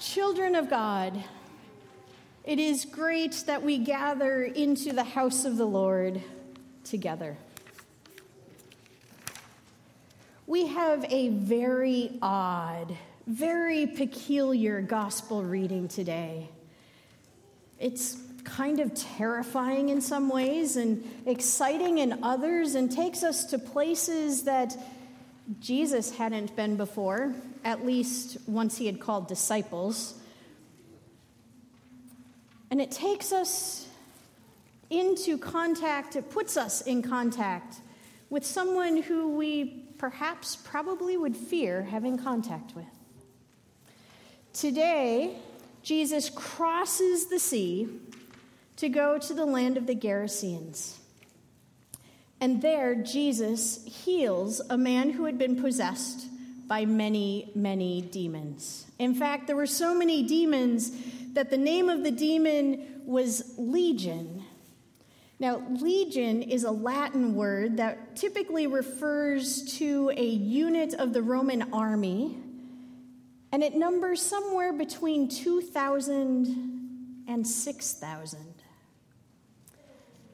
Children of God, it is great that we gather into the house of the Lord together. We have a very odd, very peculiar gospel reading today. It's kind of terrifying in some ways and exciting in others, and takes us to places that Jesus hadn't been before, at least once he had called disciples. And it takes us into contact, it puts us in contact with someone who we perhaps probably would fear having contact with. Today, Jesus crosses the sea to go to the land of the Gerasenes. And there, Jesus heals a man who had been possessed by many, many demons. In fact, there were so many demons that the name of the demon was Legion. Now, legion is a Latin word that typically refers to a unit of the Roman army, and it numbers somewhere between 2,000 and 6,000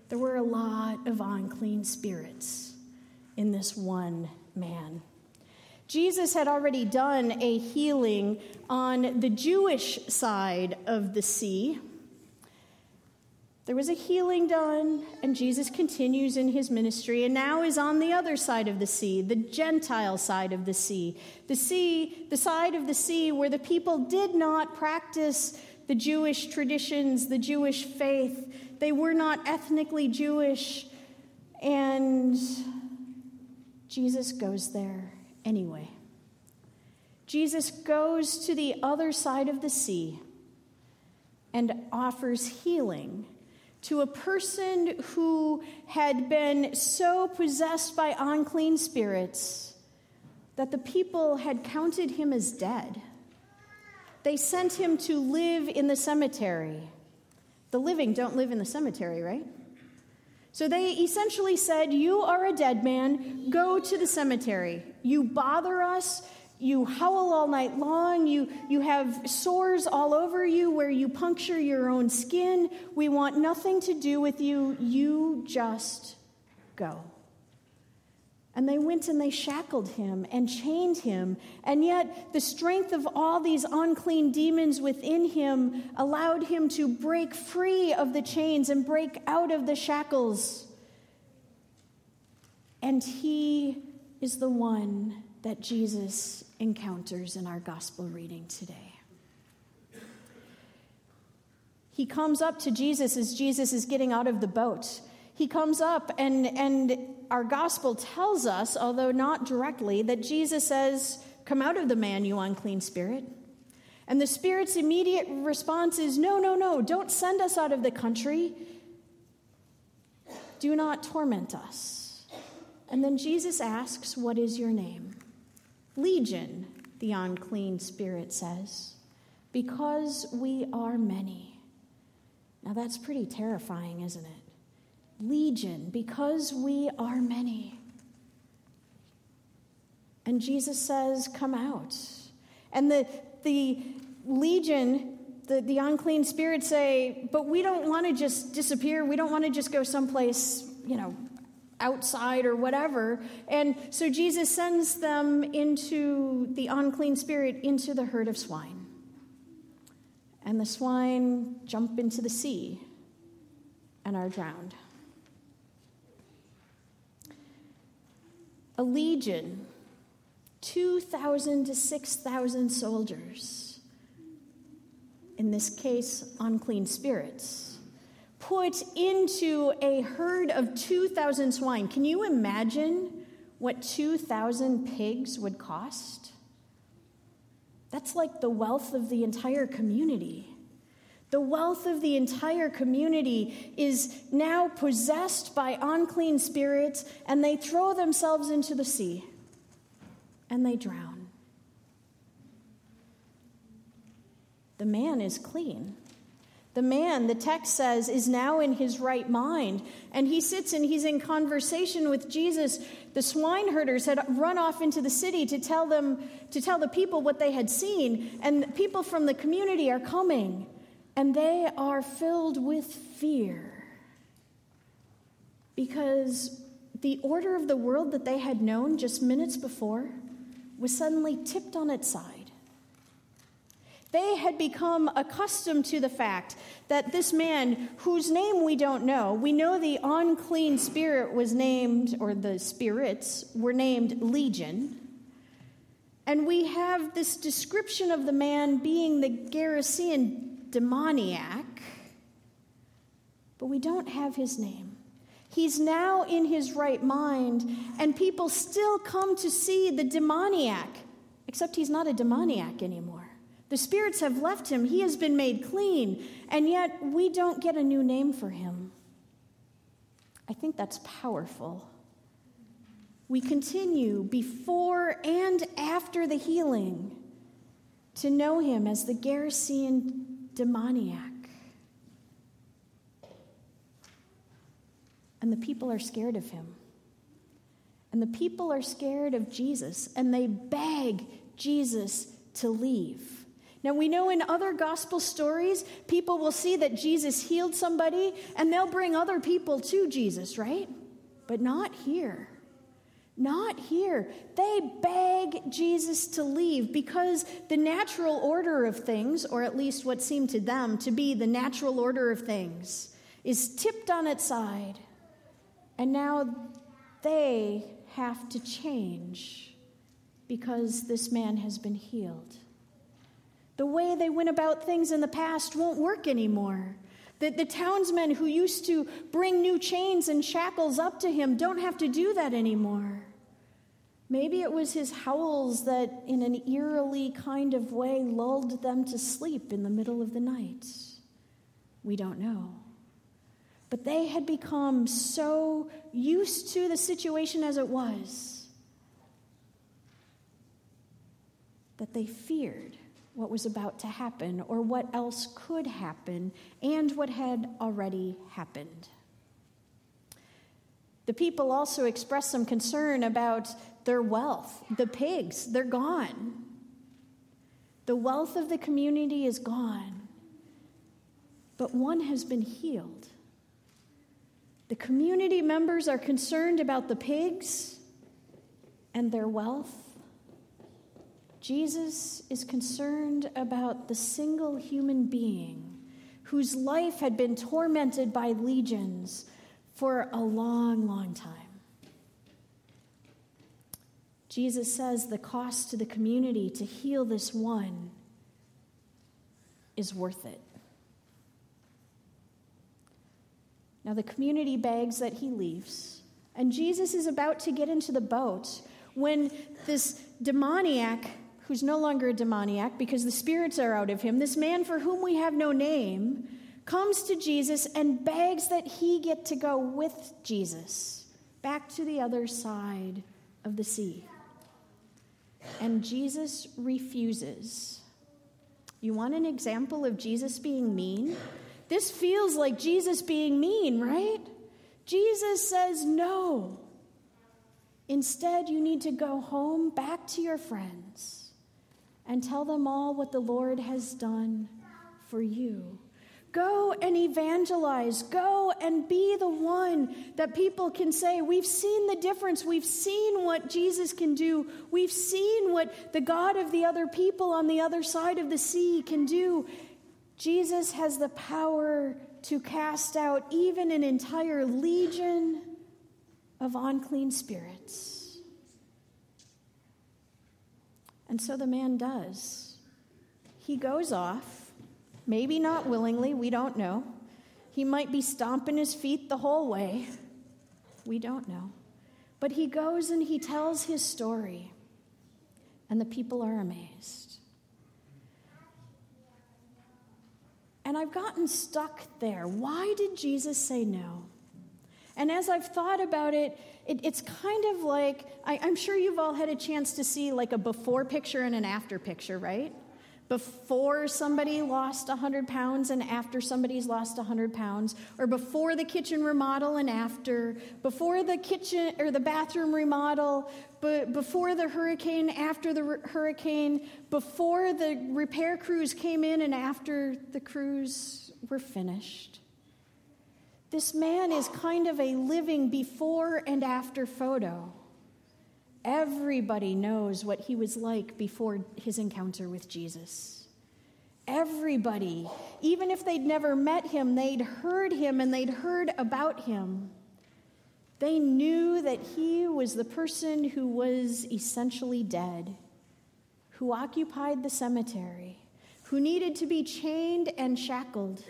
there were a lot of unclean spirits in this one man. Jesus had already done a healing on the Jewish side of the sea. There was a healing done, and Jesus continues in his ministry, and now is on the other side of the sea, the Gentile side of the sea. The sea, the side of the sea where the people did not practice the Jewish traditions, the Jewish faith. They were not ethnically Jewish, and Jesus goes there anyway. Jesus goes to the other side of the sea and offers healing to a person who had been so possessed by unclean spirits that the people had counted him as dead. They sent him to live in the cemetery. The living don't live in the cemetery, right? So they essentially said, You are a dead man, go to the cemetery. You bother us, you howl all night long, you, you have sores all over you where you puncture your own skin. We want nothing to do with you. You just go. And they went and they shackled him and chained him. And yet, the strength of all these unclean demons within him allowed him to break free of the chains and break out of the shackles. And he is the one that Jesus encounters in our gospel reading today. He comes up to Jesus as Jesus is getting out of the boat. He comes up and, and our gospel tells us, although not directly, that Jesus says, Come out of the man, you unclean spirit. And the spirit's immediate response is, No, no, no, don't send us out of the country. Do not torment us. And then Jesus asks, What is your name? Legion, the unclean spirit says, because we are many. Now that's pretty terrifying, isn't it? Legion because we are many. And Jesus says, Come out. And the, the legion, the, the unclean spirits say, But we don't want to just disappear. We don't want to just go someplace, you know, outside or whatever. And so Jesus sends them into the unclean spirit into the herd of swine. And the swine jump into the sea and are drowned. A legion, 2,000 to 6,000 soldiers, in this case, unclean spirits, put into a herd of 2,000 swine. Can you imagine what 2,000 pigs would cost? That's like the wealth of the entire community. The wealth of the entire community is now possessed by unclean spirits, and they throw themselves into the sea and they drown. The man is clean. The man, the text says, is now in his right mind. And he sits and he's in conversation with Jesus the swineherders had run off into the city to tell them to tell the people what they had seen, and people from the community are coming, and they are filled with fear. Because the order of the world that they had known just minutes before was suddenly tipped on its side. They had become accustomed to the fact that this man, whose name we don't know, we know the unclean spirit was named, or the spirits were named Legion. And we have this description of the man being the Gerasene demoniac, but we don't have his name. He's now in his right mind, and people still come to see the demoniac, except he's not a demoniac anymore. The spirits have left him. He has been made clean, and yet we don't get a new name for him. I think that's powerful. We continue before and after the healing to know him as the Gerasene demoniac. And the people are scared of him. And the people are scared of Jesus, and they beg Jesus to leave. Now, we know in other gospel stories, people will see that Jesus healed somebody and they'll bring other people to Jesus, right? But not here. Not here. They beg Jesus to leave because the natural order of things, or at least what seemed to them to be the natural order of things, is tipped on its side. And now they have to change because this man has been healed. The way they went about things in the past won't work anymore. The, the townsmen who used to bring new chains and shackles up to him don't have to do that anymore. Maybe it was his howls that, in an eerily kind of way, lulled them to sleep in the middle of the night. We don't know. But they had become so used to the situation as it was that they feared what was about to happen or what else could happen and what had already happened. The people also expressed some concern about their wealth. The pigs, they're gone. The wealth of the community is gone, but one has been healed. The community members are concerned about the pigs and their wealth, Jesus is concerned about the single human being whose life had been tormented by legions for a long, long time. Jesus says the cost to the community to heal this one is worth it. Now, the community begs that he leaves, and Jesus is about to get into the boat when this demoniac who's no longer a demoniac because the spirits are out of him, this man for whom we have no name, comes to Jesus and begs that he get to go with Jesus back to the other side of the sea. And Jesus refuses. You want an example of Jesus being mean? This feels like Jesus being mean, right? Jesus says no. Instead, you need to go home back to your friends and tell them all what the Lord has done for you. Go and evangelize. Go and be the one that people can say, We've seen the difference. We've seen what Jesus can do. We've seen what the God of the other people on the other side of the sea can do. Jesus has the power to cast out even an entire legion of unclean spirits. And so the man does. He goes off, maybe not willingly, we don't know. He might be stomping his feet the whole way. We don't know. But he goes and he tells his story, and the people are amazed. And I've gotten stuck there. Why did Jesus say no? And as I've thought about it, it, it's kind of like I, I'm sure you've all had a chance to see like a before picture and an after picture, right? before somebody lost 100 pounds and after somebody's lost 100 pounds, or before the kitchen remodel and after, before the kitchen or the bathroom remodel, but before the hurricane, after the hurricane, before the repair crews came in and after the crews were finished. This man is kind of a living before and after photo. Everybody knows what he was like before his encounter with Jesus. Everybody, even if they'd never met him, they'd heard him and they'd heard about him. They knew that he was the person who was essentially dead, who occupied the cemetery, who needed to be chained and shackled.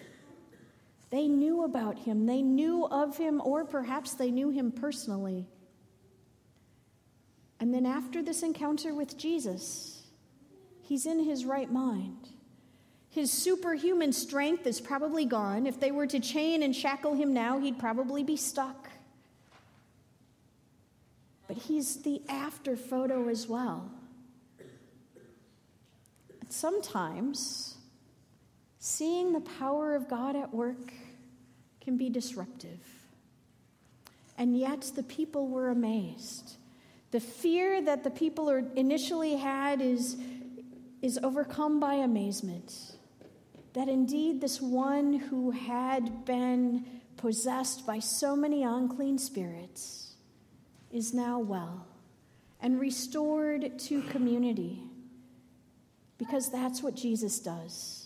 They knew about him, they knew of him, or perhaps they knew him personally. And then after this encounter with Jesus, he's in his right mind. His superhuman strength is probably gone. If they were to chain and shackle him now, he'd probably be stuck. But he's the after photo as well. Sometimes seeing the power of God at work can be disruptive. And yet the people were amazed. The fear that the people initially had is, is overcome by amazement. That indeed, this one who had been possessed by so many unclean spirits is now well and restored to community. Because that's what Jesus does.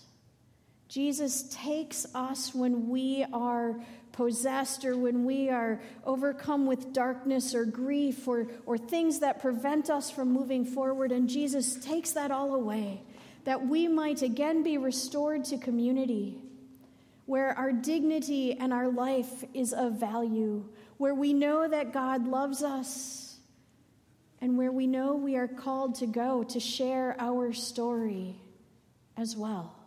Jesus takes us when we are possessed or when we are overcome with darkness or grief or, or things that prevent us from moving forward. And Jesus takes that all away, that we might again be restored to community, where our dignity and our life is of value, where we know that God loves us, and where we know we are called to go to share our story as well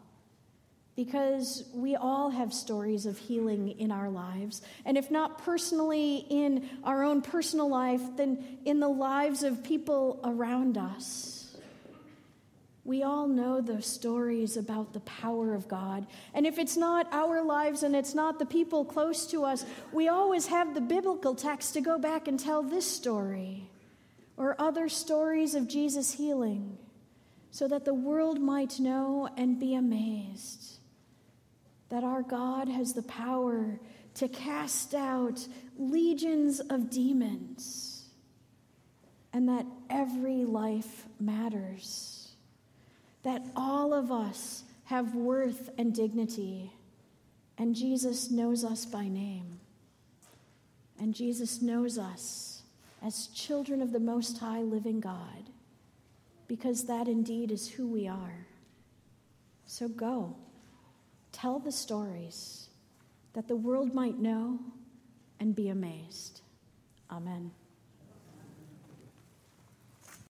because we all have stories of healing in our lives. And if not personally in our own personal life, then in the lives of people around us. We all know the stories about the power of God. And if it's not our lives and it's not the people close to us, we always have the biblical text to go back and tell this story or other stories of Jesus' healing so that the world might know and be amazed that our God has the power to cast out legions of demons and that every life matters, that all of us have worth and dignity, and Jesus knows us by name. And Jesus knows us as children of the Most High living God, because that indeed is who we are. So go. Tell the stories that the world might know and be amazed. Amen.